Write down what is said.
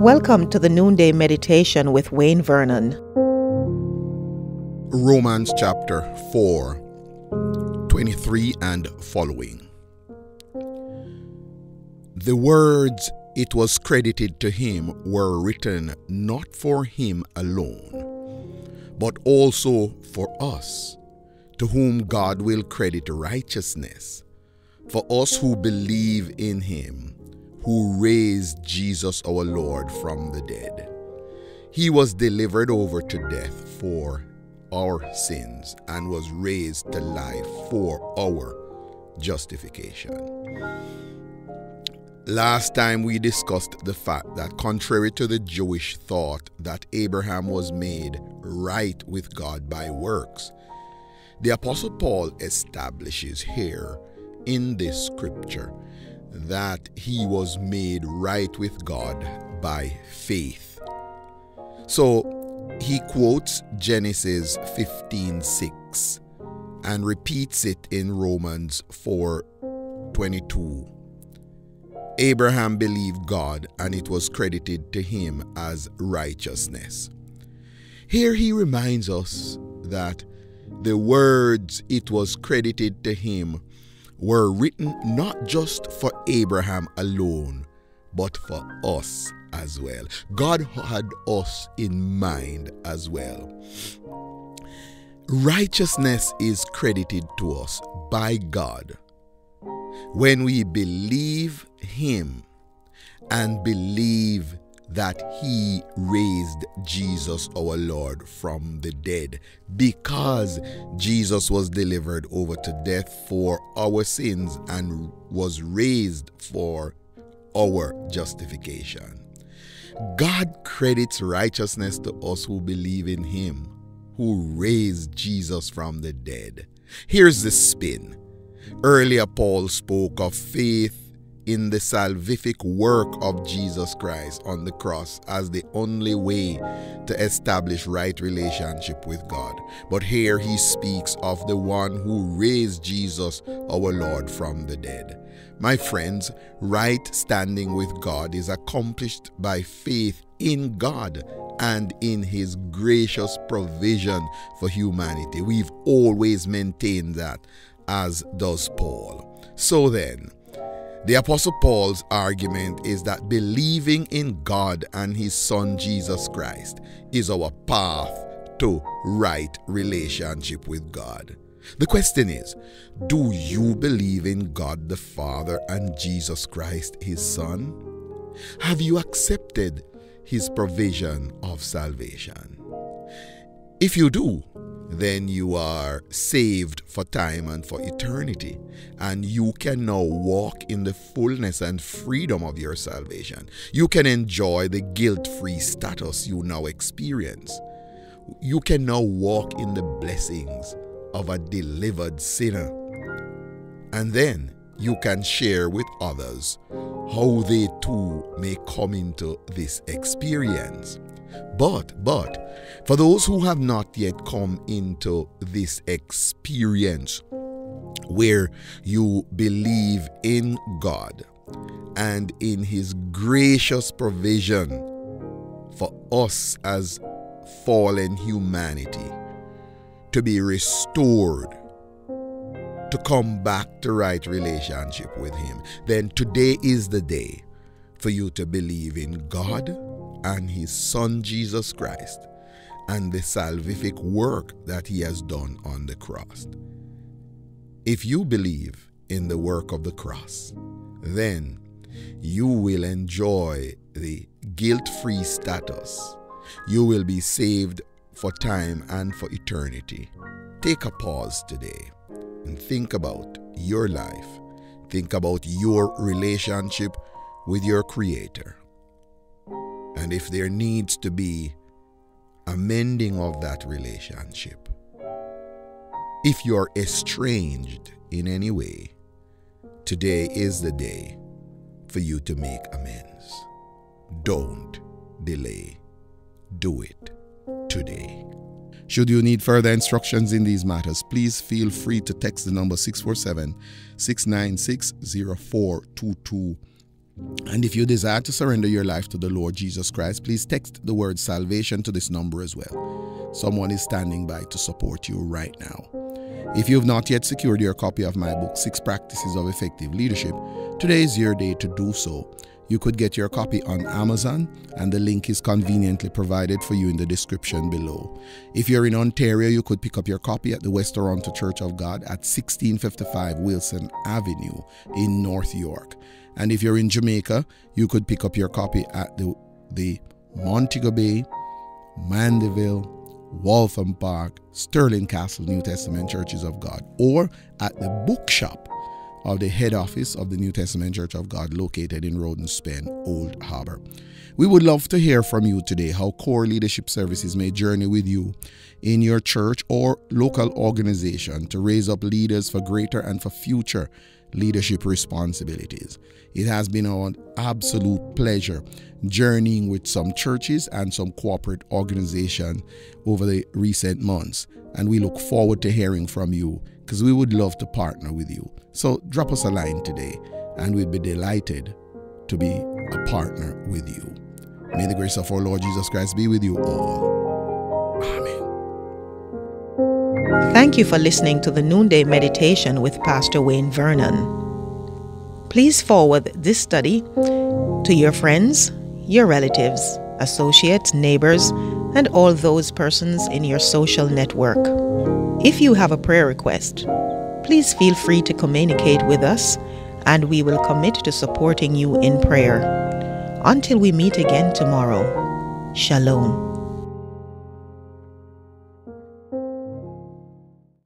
Welcome to the Noonday Meditation with Wayne Vernon. Romans chapter 4, 23 and following. The words it was credited to him were written not for him alone, but also for us, to whom God will credit righteousness, for us who believe in him who raised Jesus our Lord from the dead. He was delivered over to death for our sins and was raised to life for our justification. Last time we discussed the fact that, contrary to the Jewish thought that Abraham was made right with God by works, the Apostle Paul establishes here in this scripture that he was made right with God by faith. So he quotes Genesis 15:6 and repeats it in Romans 4:22. Abraham believed God and it was credited to him as righteousness. Here he reminds us that the words it was credited to him were written not just for Abraham alone, but for us as well. God had us in mind as well. Righteousness is credited to us by God when we believe Him and believe that he raised Jesus our Lord from the dead because Jesus was delivered over to death for our sins and was raised for our justification. God credits righteousness to us who believe in him who raised Jesus from the dead. Here's the spin. Earlier, Paul spoke of faith in the salvific work of Jesus Christ on the cross as the only way to establish right relationship with God. But here he speaks of the one who raised Jesus our Lord from the dead. My friends, right standing with God is accomplished by faith in God and in his gracious provision for humanity. We've always maintained that, as does Paul. So then, the Apostle Paul's argument is that believing in God and His Son Jesus Christ is our path to right relationship with God. The question is Do you believe in God the Father and Jesus Christ, His Son? Have you accepted His provision of salvation? If you do, then you are saved for time and for eternity. And you can now walk in the fullness and freedom of your salvation. You can enjoy the guilt free status you now experience. You can now walk in the blessings of a delivered sinner. And then you can share with others how they too may come into this experience. But, but, for those who have not yet come into this experience where you believe in God and in His gracious provision for us as fallen humanity to be restored to come back to right relationship with him then today is the day for you to believe in God and his Son Jesus Christ and the salvific work that he has done on the cross. If you believe in the work of the cross, then you will enjoy the guilt free status. You will be saved for time and for eternity. Take a pause today and think about your life. Think about your relationship with your Creator. And if there needs to be a mending of that relationship, if you're estranged in any way, today is the day for you to make amends. Don't delay. Do it today. Should you need further instructions in these matters, please feel free to text the number 647 696 0422 And if you desire to surrender your life to the Lord Jesus Christ, please text the word salvation to this number as well. Someone is standing by to support you right now. If you have not yet secured your copy of my book, Six Practices of Effective Leadership, today is your day to do so. You could get your copy on Amazon, and the link is conveniently provided for you in the description below. If you're in Ontario, you could pick up your copy at the West Toronto Church of God at 1655 Wilson Avenue in North York. And if you're in Jamaica, you could pick up your copy at the, the Montego Bay, Mandeville, Waltham Park, Sterling Castle New Testament Churches of God, or at the bookshop of the head office of the New Testament Church of God located in Rodenspen, Old Harbor. We would love to hear from you today how core leadership services may journey with you in your church or local organization to raise up leaders for greater and for future leadership responsibilities. It has been our absolute pleasure journeying with some churches and some corporate organizations over the recent months, and we look forward to hearing from you because we would love to partner with you. So drop us a line today, and we'd be delighted to be a partner with you. May the grace of our Lord Jesus Christ be with you all. Amen. Thank you for listening to the Noonday Meditation with Pastor Wayne Vernon. Please forward this study to your friends, your relatives, associates, neighbors, and all those persons in your social network. If you have a prayer request, please feel free to communicate with us and we will commit to supporting you in prayer. Until we meet again tomorrow, Shalom.